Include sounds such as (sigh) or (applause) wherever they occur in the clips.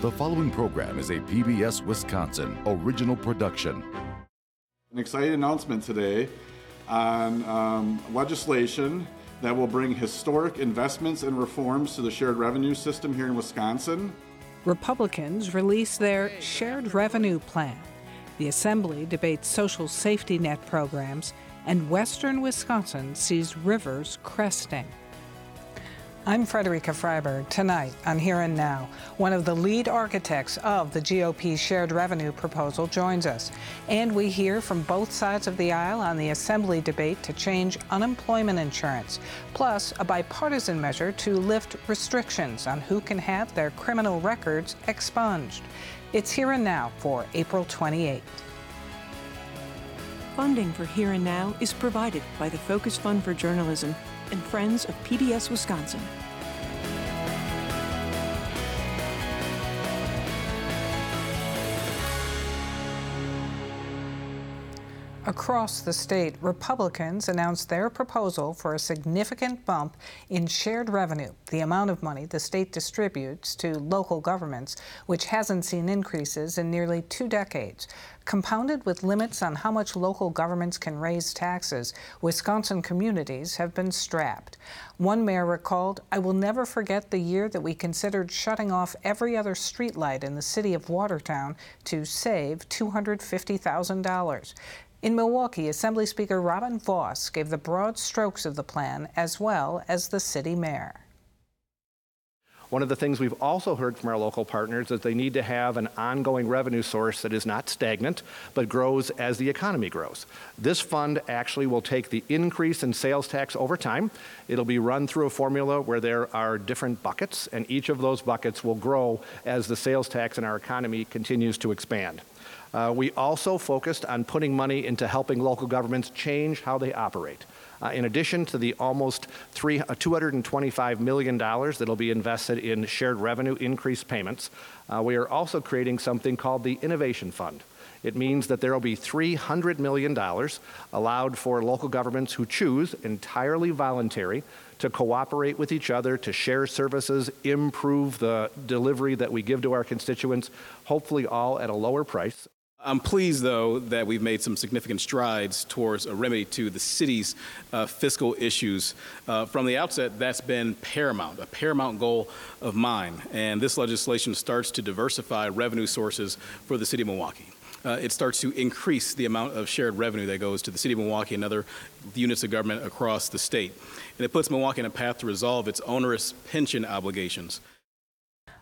The following program is a PBS Wisconsin original production. An exciting announcement today on um, legislation that will bring historic investments and reforms to the shared revenue system here in Wisconsin. Republicans release their shared revenue plan. The Assembly debates social safety net programs, and Western Wisconsin sees rivers cresting. I'm Frederica Freiberg. Tonight on Here and Now, one of the lead architects of the GOP shared revenue proposal joins us. And we hear from both sides of the aisle on the Assembly debate to change unemployment insurance, plus a bipartisan measure to lift restrictions on who can have their criminal records expunged. It's Here and Now for April 28th. Funding for Here and Now is provided by the Focus Fund for Journalism and Friends of PBS Wisconsin. Across the state, Republicans announced their proposal for a significant bump in shared revenue, the amount of money the state distributes to local governments, which hasn't seen increases in nearly two decades. Compounded with limits on how much local governments can raise taxes, Wisconsin communities have been strapped. One mayor recalled, I will never forget the year that we considered shutting off every other streetlight in the city of Watertown to save $250,000. In Milwaukee, Assembly Speaker Robin Vos gave the broad strokes of the plan as well as the city mayor. One of the things we've also heard from our local partners is they need to have an ongoing revenue source that is not stagnant, but grows as the economy grows. This fund actually will take the increase in sales tax over time. It'll be run through a formula where there are different buckets, and each of those buckets will grow as the sales tax in our economy continues to expand. Uh, we also focused on putting money into helping local governments change how they operate. Uh, in addition to the almost three, uh, $225 million that will be invested in shared revenue increased payments, uh, we are also creating something called the Innovation Fund. It means that there will be $300 million allowed for local governments who choose, entirely voluntary, to cooperate with each other, to share services, improve the delivery that we give to our constituents, hopefully all at a lower price. I'm pleased, though, that we've made some significant strides towards a remedy to the city's uh, fiscal issues. Uh, from the outset, that's been paramount, a paramount goal of mine. And this legislation starts to diversify revenue sources for the city of Milwaukee. Uh, it starts to increase the amount of shared revenue that goes to the city of Milwaukee and other units of government across the state. And it puts Milwaukee on a path to resolve its onerous pension obligations.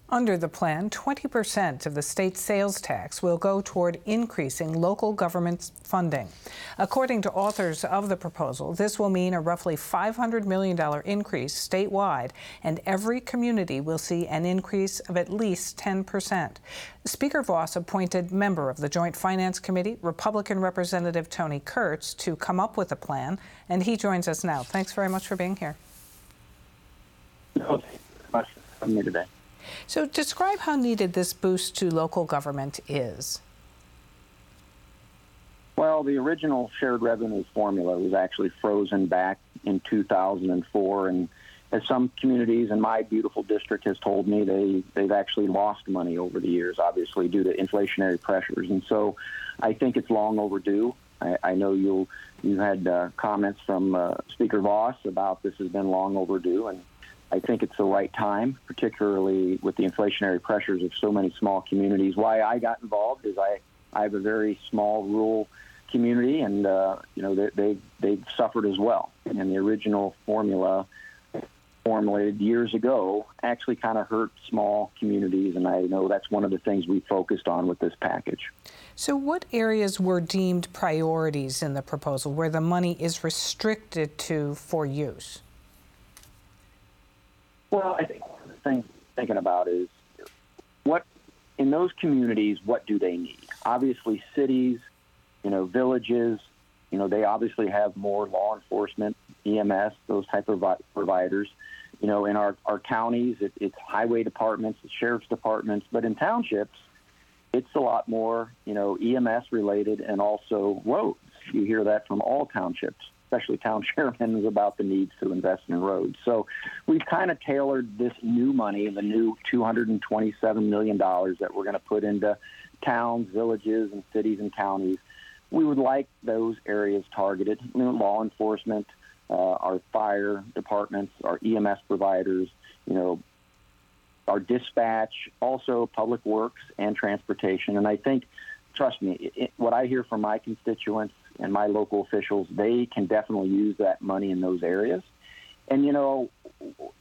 Under the plan, 20% of the state sales tax will go toward increasing local government funding. According to authors of the proposal, this will mean a roughly $500 million increase statewide, and every community will see an increase of at least 10%. Speaker Vos appointed member of the Joint Finance Committee, Republican Representative Tony Kurtz, to come up with a plan, and he joins us now. Thanks very much for being here. No, thank you very much for having me today. So, describe how needed this boost to local government is. Well, the original shared revenue formula was actually frozen back in 2004, and as some communities in my beautiful district has told me, they they've actually lost money over the years, obviously due to inflationary pressures, and so I think it's long overdue. I, I know you'll you had uh, comments from uh, Speaker Vos about this has been long overdue, and I think it's the right time, particularly with the inflationary pressures of so many small communities. Why I got involved is I, I have a very small rural community, and uh, you know they, they they've suffered as well. And the original formula formulated years ago actually kind of hurt small communities, and I know that's one of the things we focused on with this package. So, what areas were deemed priorities in the proposal where the money is restricted to for use? Well, I think one of the things thinking about is what in those communities, what do they need? Obviously, cities, you know, villages, you know, they obviously have more law enforcement, EMS, those type of providers. You know, in our, our counties, it, it's highway departments, it's sheriff's departments, but in townships, it's a lot more, you know, EMS related and also roads. You hear that from all townships. Especially town (laughs) chairmen, is about the needs to invest in roads. So we've kind of tailored this new money, the new $227 million that we're going to put into towns, villages, and cities and counties. We would like those areas targeted, you know, law enforcement, uh, our fire departments, our EMS providers, you know, our dispatch, also public works and transportation. And I think, trust me, it, what I hear from my constituents and my local officials, they can definitely use that money in those areas. And, you know,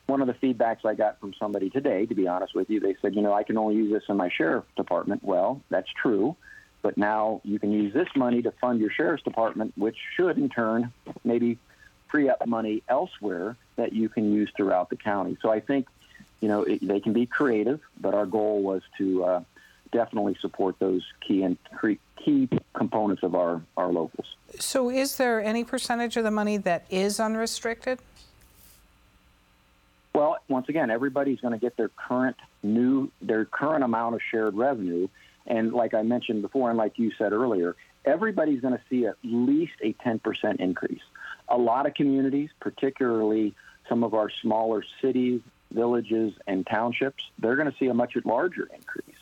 one of the feedbacks I got from somebody today, to be honest with you, they said, you know, I can only use this in my sheriff department. Well, that's true. But now you can use this money to fund your sheriff's department, which should in turn maybe free up money elsewhere that you can use throughout the county. So I think, you know, it, they can be creative, but our goal was to uh, definitely support those key and key components of our, our locals. So is there any percentage of the money that is unrestricted? Well, once again, everybody's going to get their current new their current amount of shared revenue, and like I mentioned before, and like you said earlier, everybody's going to see at least a 10% increase. A lot of communities, particularly some of our smaller cities, villages, and townships, they're going to see a much larger increase.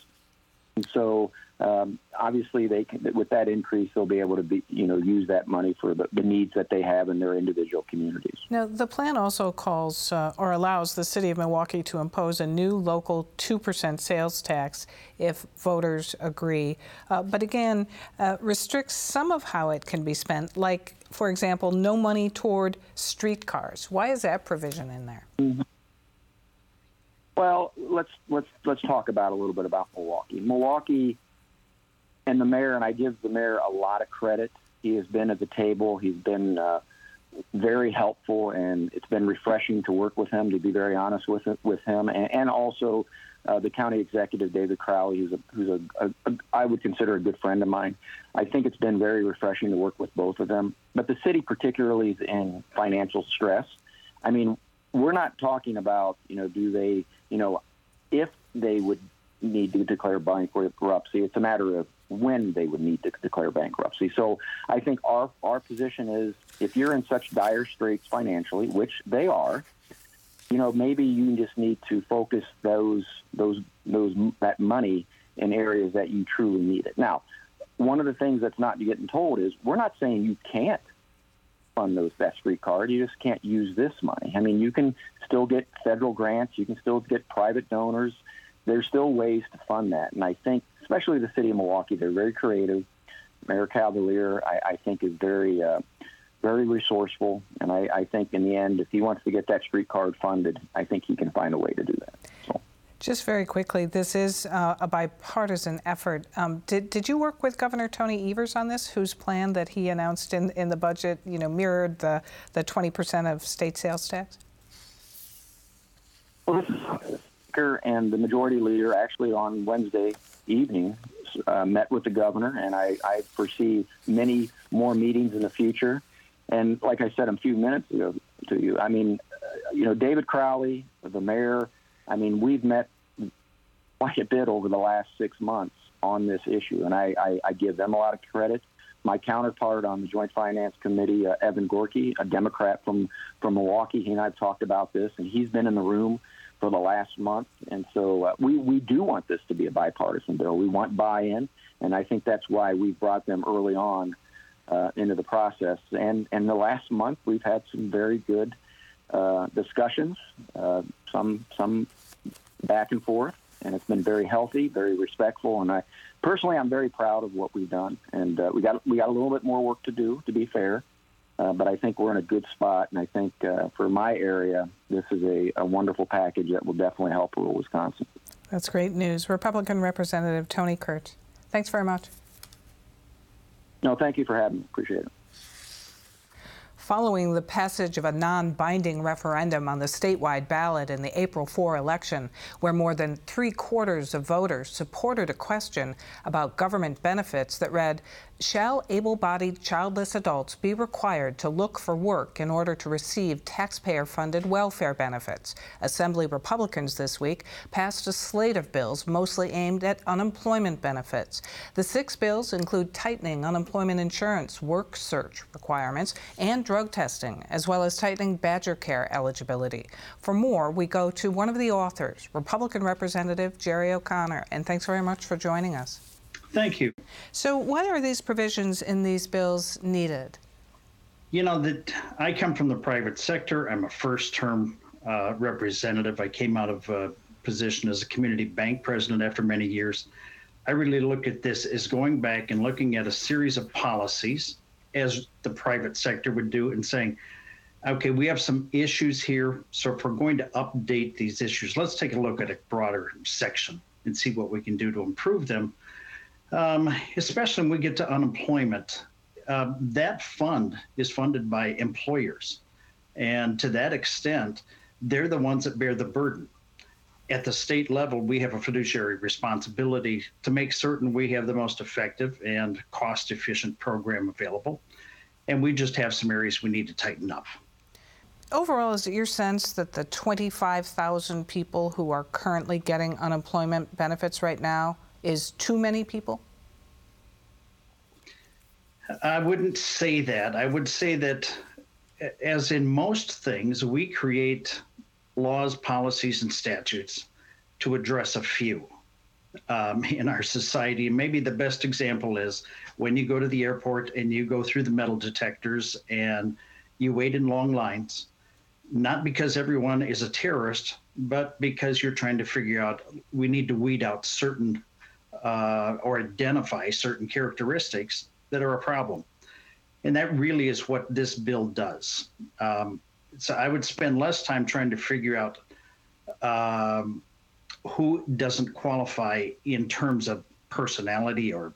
And so um, obviously they can, with that increase they'll be able to be you know use that money for the, the needs that they have in their individual communities. Now the plan also calls uh, or allows the city of Milwaukee to impose a new local two percent sales tax if voters agree, uh, but again uh, restricts some of how it can be spent, like for example no money toward streetcars. Why is that provision in there? Mm-hmm. Well, let's let's let's talk about a little bit about Milwaukee. Milwaukee and the mayor, and I give the mayor a lot of credit. He has been at the table. He's been uh, very helpful, and it's been refreshing to work with him. To be very honest with with him, and, and also uh, the county executive David Crowley, who's a who's a, a, a I would consider a good friend of mine. I think it's been very refreshing to work with both of them. But the city, particularly, is in financial stress. I mean, we're not talking about you know do they you know if they would need to declare bankruptcy. It's a matter of when they would need to declare bankruptcy. So I think our our position is if you're in such dire straits financially, which they are, you know, maybe you just need to focus those those those that money in areas that you truly need it. Now, one of the things that's not getting told is we're not saying you can't fund those that street card. You just can't use this money. I mean, you can still get federal grants. You can still get private donors. There's still ways to fund that, and I think especially the city of Milwaukee. They're very creative. Mayor Cavalier, I, I think, is very, uh, very resourceful, and I, I, think in the end, if he wants to get that street card funded, I think he can find a way to do that. Just very quickly, this is uh, a bipartisan effort. Um, did, did you work with Governor Tony Evers on this, whose plan that he announced in, in the budget, you know, mirrored the, the 20% of state sales tax? Well, is Speaker and the Majority Leader actually on Wednesday evening uh, met with the governor, and I, I foresee many more meetings in the future. And like I said a few minutes ago to you, I mean, uh, you know, David Crowley, the mayor, I mean, we've met quite a bit over the last six months on this issue, and I, I, I give them a lot of credit. My counterpart on the Joint Finance Committee, uh, Evan Goyke, a Democrat from, from Milwaukee, he and I have talked about this, and he's been in the room for the last month. And so uh, we, we do want this to be a bipartisan bill. We want buy in, and I think that's why we brought them early on uh, into the process. And in the last month, we've had some very good uh, discussions, uh, some, some back and forth, and it's been very healthy, very respectful. And I personally, I'm very proud of what we've done. And uh, we, got, we got a little bit more work to do, to be fair. Uh, but I think we're in a good spot, and I think uh, for my area, this is a, a, wonderful package that will definitely help rural Wisconsin. That's great news. Republican Representative Tony Kurtz, thanks very much. No, thank you for having me. Appreciate it. Following the passage of a non binding referendum on the statewide ballot in the April 4 election, where more than three quarters of voters supported a question about government benefits that read, Shall able bodied childless adults be required to look for work in order to receive taxpayer funded welfare benefits? Assembly Republicans this week passed a slate of bills mostly aimed at unemployment benefits. The six bills include tightening unemployment insurance, work search requirements, and drug testing, as well as tightening Badger Care eligibility. For more, we go to one of the authors, Republican Representative Jerry O'Connor. And thanks very much for joining us. Thank you. So, why are these provisions in these bills needed? You know that I come from the private sector. I'm a first-term uh, representative. I came out of a position as a community bank president after many years. I really look at this as going back and looking at a series of policies, as the private sector would do, and saying, okay, we have some issues here. So if we're going to update these issues, let's take a look at a broader section and see what we can do to improve them um, especially when we get to unemployment. Uh, that fund is funded by employers. And to that extent, they're the ones that bear the burden. At the state level, we have a fiduciary responsibility to make certain we have the most effective and cost efficient program available. And we just have some areas we need to tighten up. Overall, is it your sense that the 25,000 people who are currently getting unemployment benefits right now is too many people? I wouldn't say that. I would say that, as in most things, we create laws, policies, and statutes to address a few um, (laughs) in our society. Maybe the best example is when you go to the airport and you go through the metal detectors and you wait in long lines, not because everyone is a terrorist, but because you're trying to figure out we need to weed out certain uh, or identify certain characteristics that are a problem. And that really is what this bill does. Um, so I would spend less time trying to figure out um, who doesn't qualify in terms of personality or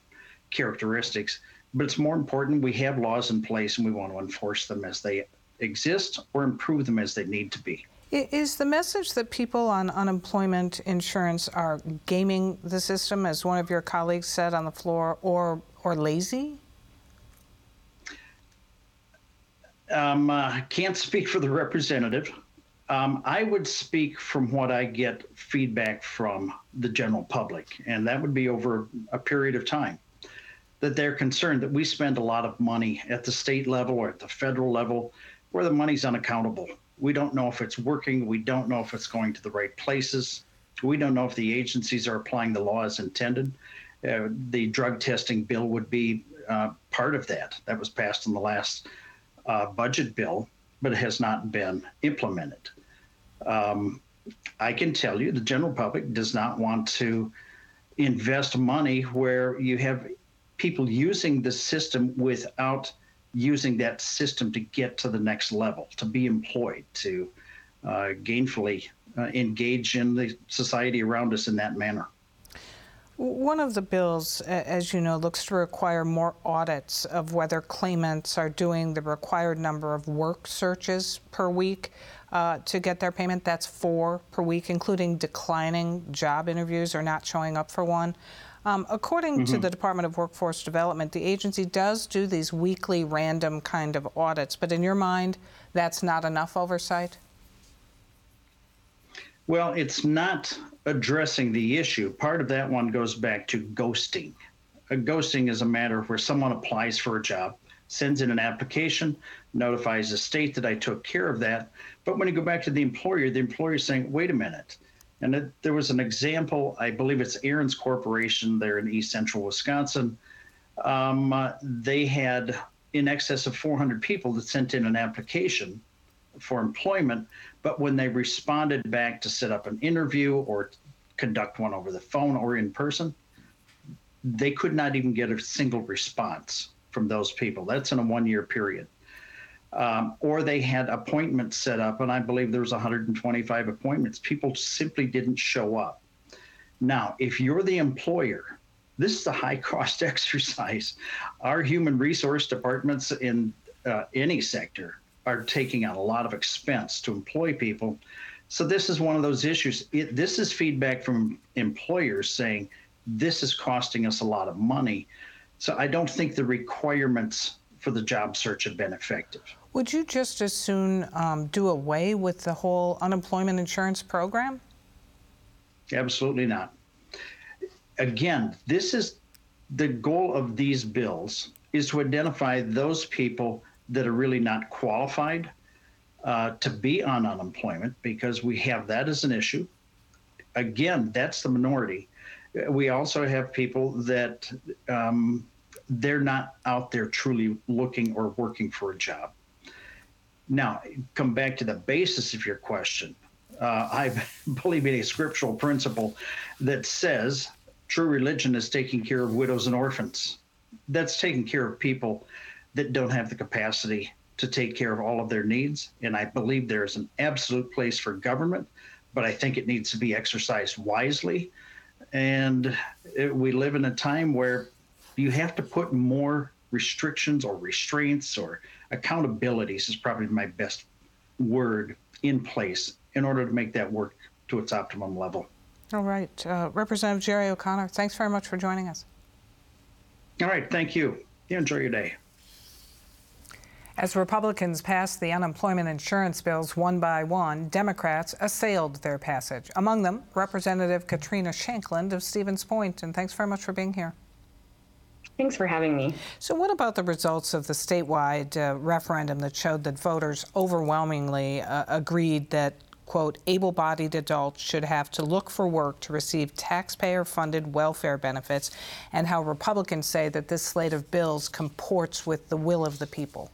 characteristics. But it's more important we have laws in place and we want to enforce them as they exist or improve them as they need to be. Is the message that people on unemployment insurance are gaming the system, as one of your colleagues said on the floor, or or lazy? Um, uh, can't speak for the representative. Um, I would speak from what I get feedback from the general public, and that would be over a period of time. That they're concerned that we spend a lot of money at the state level or at the federal level where the money's unaccountable we don't know if it's working. We don't know if it's going to the right places. We don't know if the agencies are applying the law as intended. Uh, the drug testing bill would be uh, part of that. That was passed in the last uh, budget bill, but it has not been implemented. Um, I can tell you the general public does not want to invest money where you have people using the system without using that system to get to the next level, to be employed, to uh, gainfully uh, engage in the society around us in that manner. One of the bills, as you know, looks to require more audits of whether claimants are doing the required number of work searches per week uh, to get their payment. That's four per week, including declining job interviews or not showing up for one. Um, according mm-hmm. to the Department of Workforce Development, the agency does do these weekly random kind of audits, but in your mind, that's not enough oversight? Well, it's not addressing the issue. Part of that one goes back to ghosting. A ghosting is a matter where someone applies for a job, sends in an application, notifies the state that I took care of that. But when you go back to the employer, the employer is saying, wait a minute, and it, there was an example, I believe it's Ariens Corporation there in East Central Wisconsin. Um, uh, they had in excess of 400 people that sent in an application for employment, but when they responded back to set up an interview or conduct one over the phone or in person, they could not even get a single response from those people. That's in a one year period um, or they had appointments set up, and I believe there was 125 appointments. People simply didn't show up. Now, if you're the employer, this is a high cost (laughs) exercise. Our human resource departments in uh, any sector are taking on a lot of expense to employ people. So this is one of those issues. It, this is feedback from employers saying this is costing us a lot of money So I don't think the requirements for the job search have been effective. Would you just as soon um, do away with the whole unemployment insurance program? Absolutely not. Again, this is the goal of these bills is to identify those people that are really not qualified uh, to be on unemployment because we have that as an issue. Again, that's the minority. We also have people that um, they're not out there truly looking or working for a job. Now, come back to the basis of your question. Uh, I (laughs) believe in a scriptural principle that says true religion is taking care of widows and orphans. That's taking care of people that don't have the capacity to take care of all of their needs. And I believe there is an absolute place for government, but I think it needs to be exercised wisely. And it, we live in a time where you have to put more restrictions or restraints or accountabilities is probably my best word in place in order to make that work to its optimum level. All right. Uh, Representative Jerry O'Connor, thanks very much for joining us. All right. Thank you. you enjoy your day. As Republicans passed the unemployment insurance bills one by one, Democrats assailed their passage. Among them, Representative Katrina Shankland of Stevens Point. And thanks very much for being here. Thanks for having me. So, what about the results of the statewide uh, referendum that showed that voters overwhelmingly uh, agreed that, quote, able bodied adults should have to look for work to receive taxpayer funded welfare benefits, and how Republicans say that this slate of bills comports with the will of the people?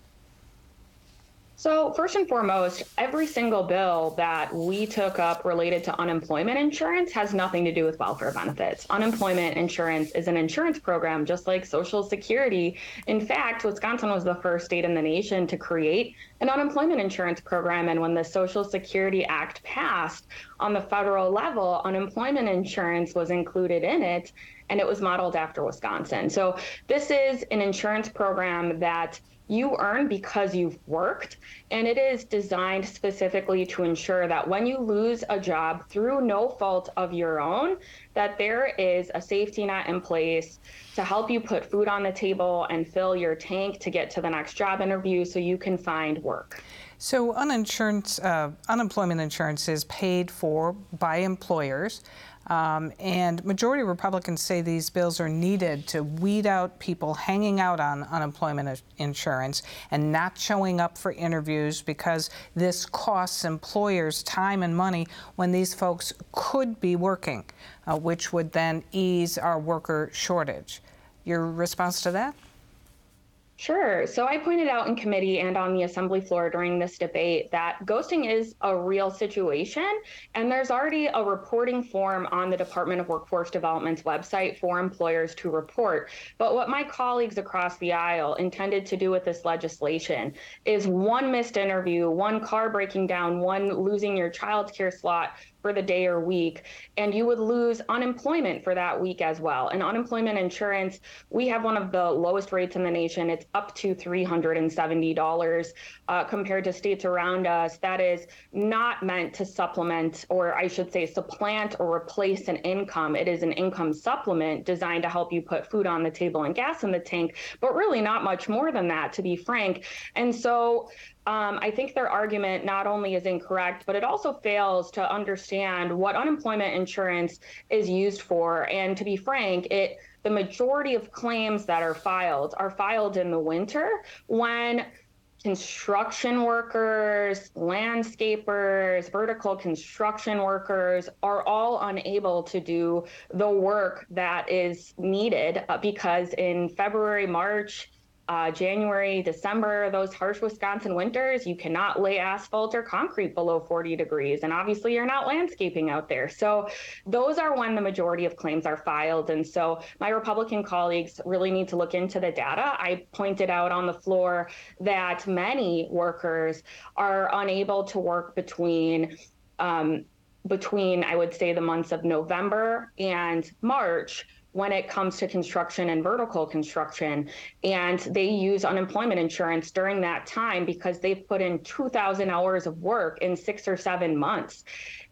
So, first and foremost, every single bill that we took up related to unemployment insurance has nothing to do with welfare benefits. Unemployment insurance is an insurance program, just like Social Security. In fact, Wisconsin was the first state in the nation to create an unemployment insurance program. And when the Social Security Act passed on the federal level, unemployment insurance was included in it, and it was modeled after Wisconsin. So, this is an insurance program that you earn because you've worked, and it is designed specifically to ensure that when you lose a job through no fault of your own, that there is a safety net in place to help you put food on the table and fill your tank to get to the next job interview so you can find work. So, uh, unemployment insurance is paid for by employers. Um, and majority Republicans say these bills are needed to weed out people hanging out on unemployment insurance and not showing up for interviews because this costs employers time and money when these folks could be working, uh, which would then ease our worker shortage. Your response to that? Sure. So I pointed out in committee and on the assembly floor during this debate that ghosting is a real situation, and there's already a reporting form on the Department of Workforce Development's website for employers to report. But what my colleagues across the aisle intended to do with this legislation is one missed interview, one car breaking down, one losing your childcare slot for the day or week, and you would lose unemployment for that week as well. And unemployment insurance, we have one of the lowest rates in the nation. It's up to $370 uh, compared to states around us. That is not meant to supplement, or I should say, supplant or replace an income. It is an income supplement designed to help you put food on the table and gas in the tank, but really not much more than that, to be frank. And so um, I think their argument not only is incorrect, but it also fails to understand what unemployment insurance is used for. And to be frank, it the majority of claims that are filed are filed in the winter when construction workers, landscapers, vertical construction workers are all unable to do the work that is needed uh, because in February, March, uh, January, December, those harsh Wisconsin winters, you cannot lay asphalt or concrete below 40 degrees. And obviously, you're not landscaping out there. So, those are when the majority of claims are filed. And so, my Republican colleagues really need to look into the data. I pointed out on the floor that many workers are unable to work between um, between, I would say, the months of November and March when it comes to construction and vertical construction. And they use unemployment insurance during that time because they've put in 2,000 hours of work in six or seven months.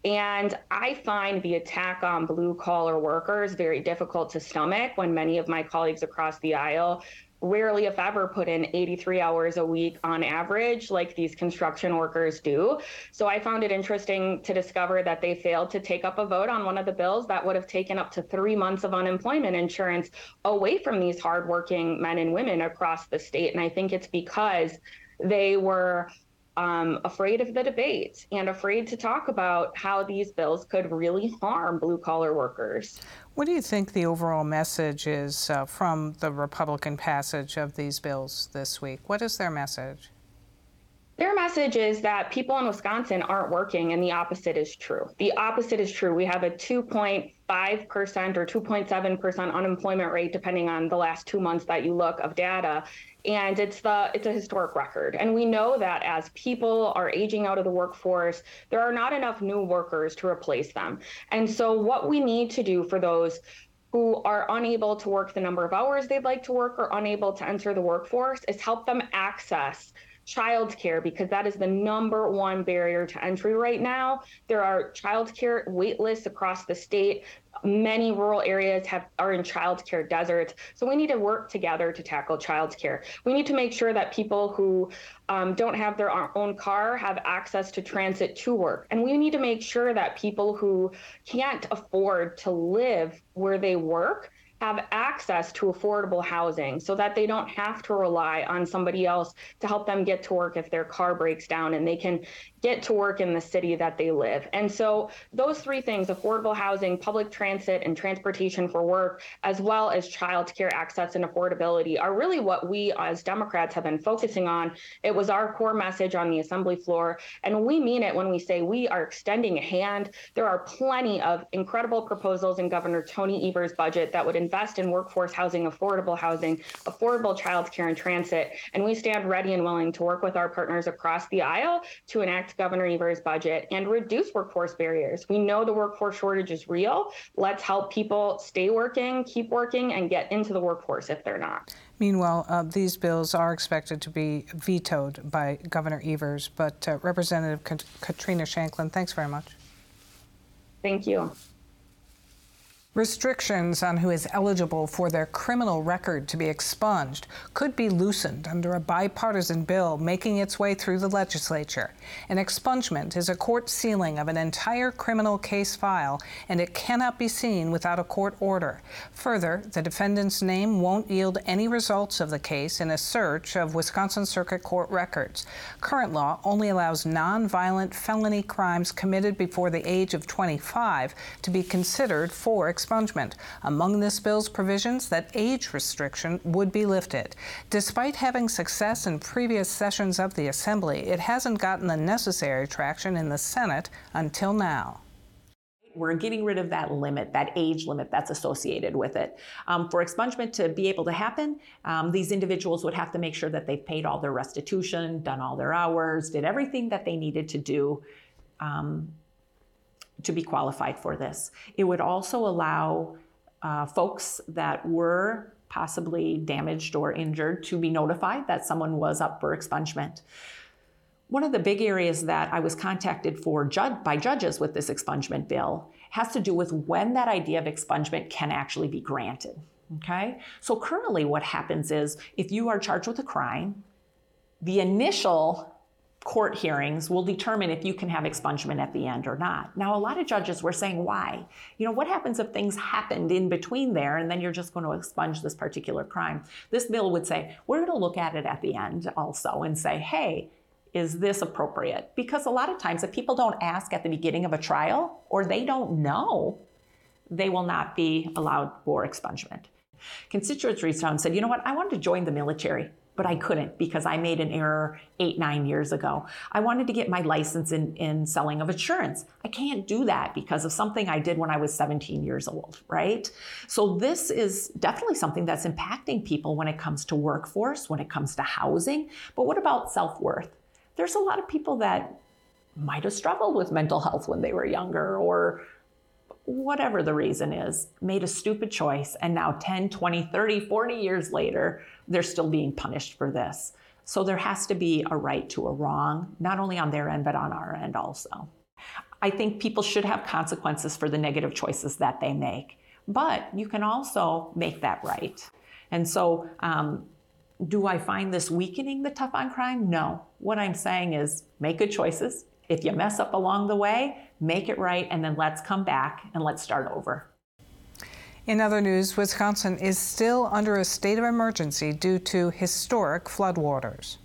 And I find the attack on blue collar workers very difficult to stomach when many of my colleagues across the aisle rarely, if ever, put in 83 hours a week on average, like these construction workers do. So I found it interesting to discover that they failed to take up a vote on one of the bills that would have taken up to three months of unemployment insurance away from these hardworking men and women across the state. And I think it's because they were um, afraid of the debate and afraid to talk about how these bills could really harm blue collar workers. What do you think the overall message is uh, from the Republican passage of these bills this week? What is their message? Their message is that people in Wisconsin aren't working, and the opposite is true. The opposite is true. We have a 2.5% or 2.7% unemployment rate, depending on the last two months that you look of data. And it's the it's a historic record. And we know that as people are aging out of the workforce there are not enough new workers to replace them. And so what we need to do for those who are unable to work the number of hours they'd like to work or unable to enter the workforce is help them access childcare because that is the number one barrier to entry right now. There are childcare wait lists across the state. Many rural areas have are in childcare deserts. So we need to work together to tackle childcare. We need to make sure that people who um, don't have their own car have access to transit to work. And we need to make sure that people who can't afford to live where they work have access to affordable housing so that they don't have to rely on somebody else to help them get to work if their car breaks down and they can get to work in the city that they live. And so those three things, affordable housing, public transit and transportation for work, as well as childcare access and affordability are really what we as Democrats have been focusing on. It was our core message on the assembly floor. And we mean it when we say we are extending a hand. There are plenty of incredible proposals in Governor Tony Evers' budget that would invest in workforce housing, affordable housing, affordable childcare and transit. And we stand ready and willing to work with our partners across the aisle to enact Governor Evers' budget and reduce workforce barriers. We know the workforce shortage is real. Let's help people stay working, keep working, and get into the workforce if they're not. Meanwhile, uh, these bills are expected to be vetoed by Governor Evers, but uh, Representative Katrina Shankland, thanks very much. Thank you. Restrictions on who is eligible for their criminal record to be expunged could be loosened under a bipartisan bill making its way through the legislature. An expungement is a court sealing of an entire criminal case file, and it cannot be seen without a court order. Further, the defendant's name won't yield any results of the case in a search of Wisconsin Circuit Court records. Current law only allows nonviolent felony crimes committed before the age of 25 to be considered for expungement. Among this bill's provisions, that age restriction would be lifted. Despite having success in previous sessions of the Assembly, it hasn't gotten the necessary traction in the Senate until now. We're getting rid of that limit, that age limit that's associated with it. Um, for expungement to be able to happen, um, these individuals would have to make sure that they've paid all their restitution, done all their hours, did everything that they needed to do um, to be qualified for this. It would also allow uh, folks that were possibly damaged or injured to be notified that someone was up for expungement. One of the big areas that I was contacted for by judges with this expungement bill has to do with when that idea of expungement can actually be granted. Okay? So currently, what happens is if you are charged with a crime, the initial court hearings will determine if you can have expungement at the end or not. Now, a lot of judges were saying, why? You know, what happens if things happened in between there and then you're just going to expunge this particular crime? This bill would say, we're going to look at it at the end also and say, hey, is this appropriate? Because a lot of times, if people don't ask at the beginning of a trial or they don't know, they will not be allowed for expungement. Constituents reached out and said, you know what, I wanted to join the military but I couldn't because I made an error eight, nine years ago. I wanted to get my license in, in selling of insurance. I can't do that because of something I did when I was 17 years old, right? So this is definitely something that's impacting people when it comes to workforce, when it comes to housing. But what about self worth? There's a lot of people that might have struggled with mental health when they were younger or whatever the reason is, made a stupid choice. And now 10, 20, 30, 40 years later, they're still being punished for this. So there has to be a right to a wrong, not only on their end, but on our end also. I think people should have consequences for the negative choices that they make, but you can also make that right. And so, um, do I find this weakening the tough on crime? No. What I'm saying is make good choices. If you mess up along the way, make it right, and then let's come back and let's start over. In other news, Wisconsin is still under a state of emergency due to historic floodwaters.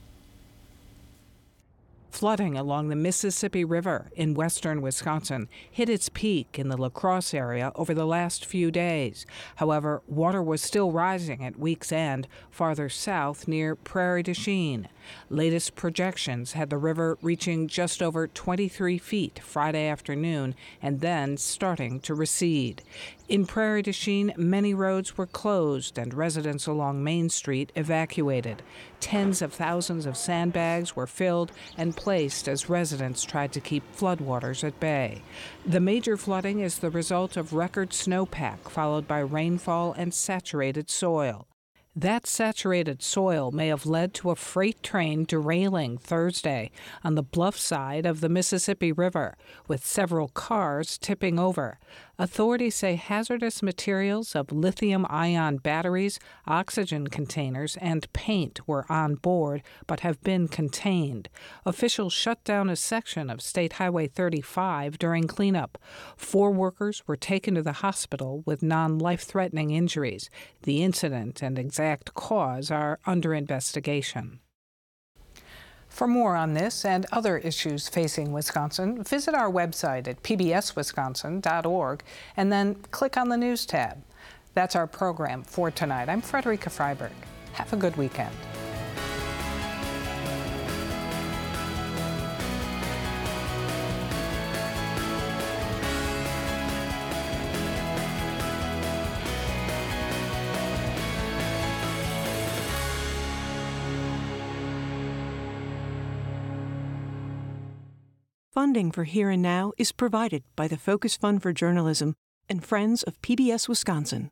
Flooding along the Mississippi River in western Wisconsin hit its peak in the La Crosse area over the last few days. However, water was still rising at week's end farther south near Prairie du Chien. Latest projections had the river reaching just over 23 feet Friday afternoon and then starting to recede. In Prairie du Chien, many roads were closed and residents along Main Street evacuated. Tens of thousands of sandbags were filled and placed as residents tried to keep floodwaters at bay. The major flooding is the result of record snowpack followed by rainfall and saturated soil. That saturated soil may have led to a freight train derailing Thursday on the bluff side of the Mississippi River, with several cars tipping over. Authorities say hazardous materials of lithium ion batteries, oxygen containers, and paint were on board but have been contained. Officials shut down a section of State Highway 35 during cleanup. Four workers were taken to the hospital with non life threatening injuries. The incident and exact cause are under investigation. For more on this and other issues facing Wisconsin, visit our website at pbswisconsin.org and then click on the News tab. That's our program for tonight. I'm Frederica Freiberg. Have a good weekend. Funding for Here and Now is provided by the Focus Fund for Journalism and Friends of PBS Wisconsin.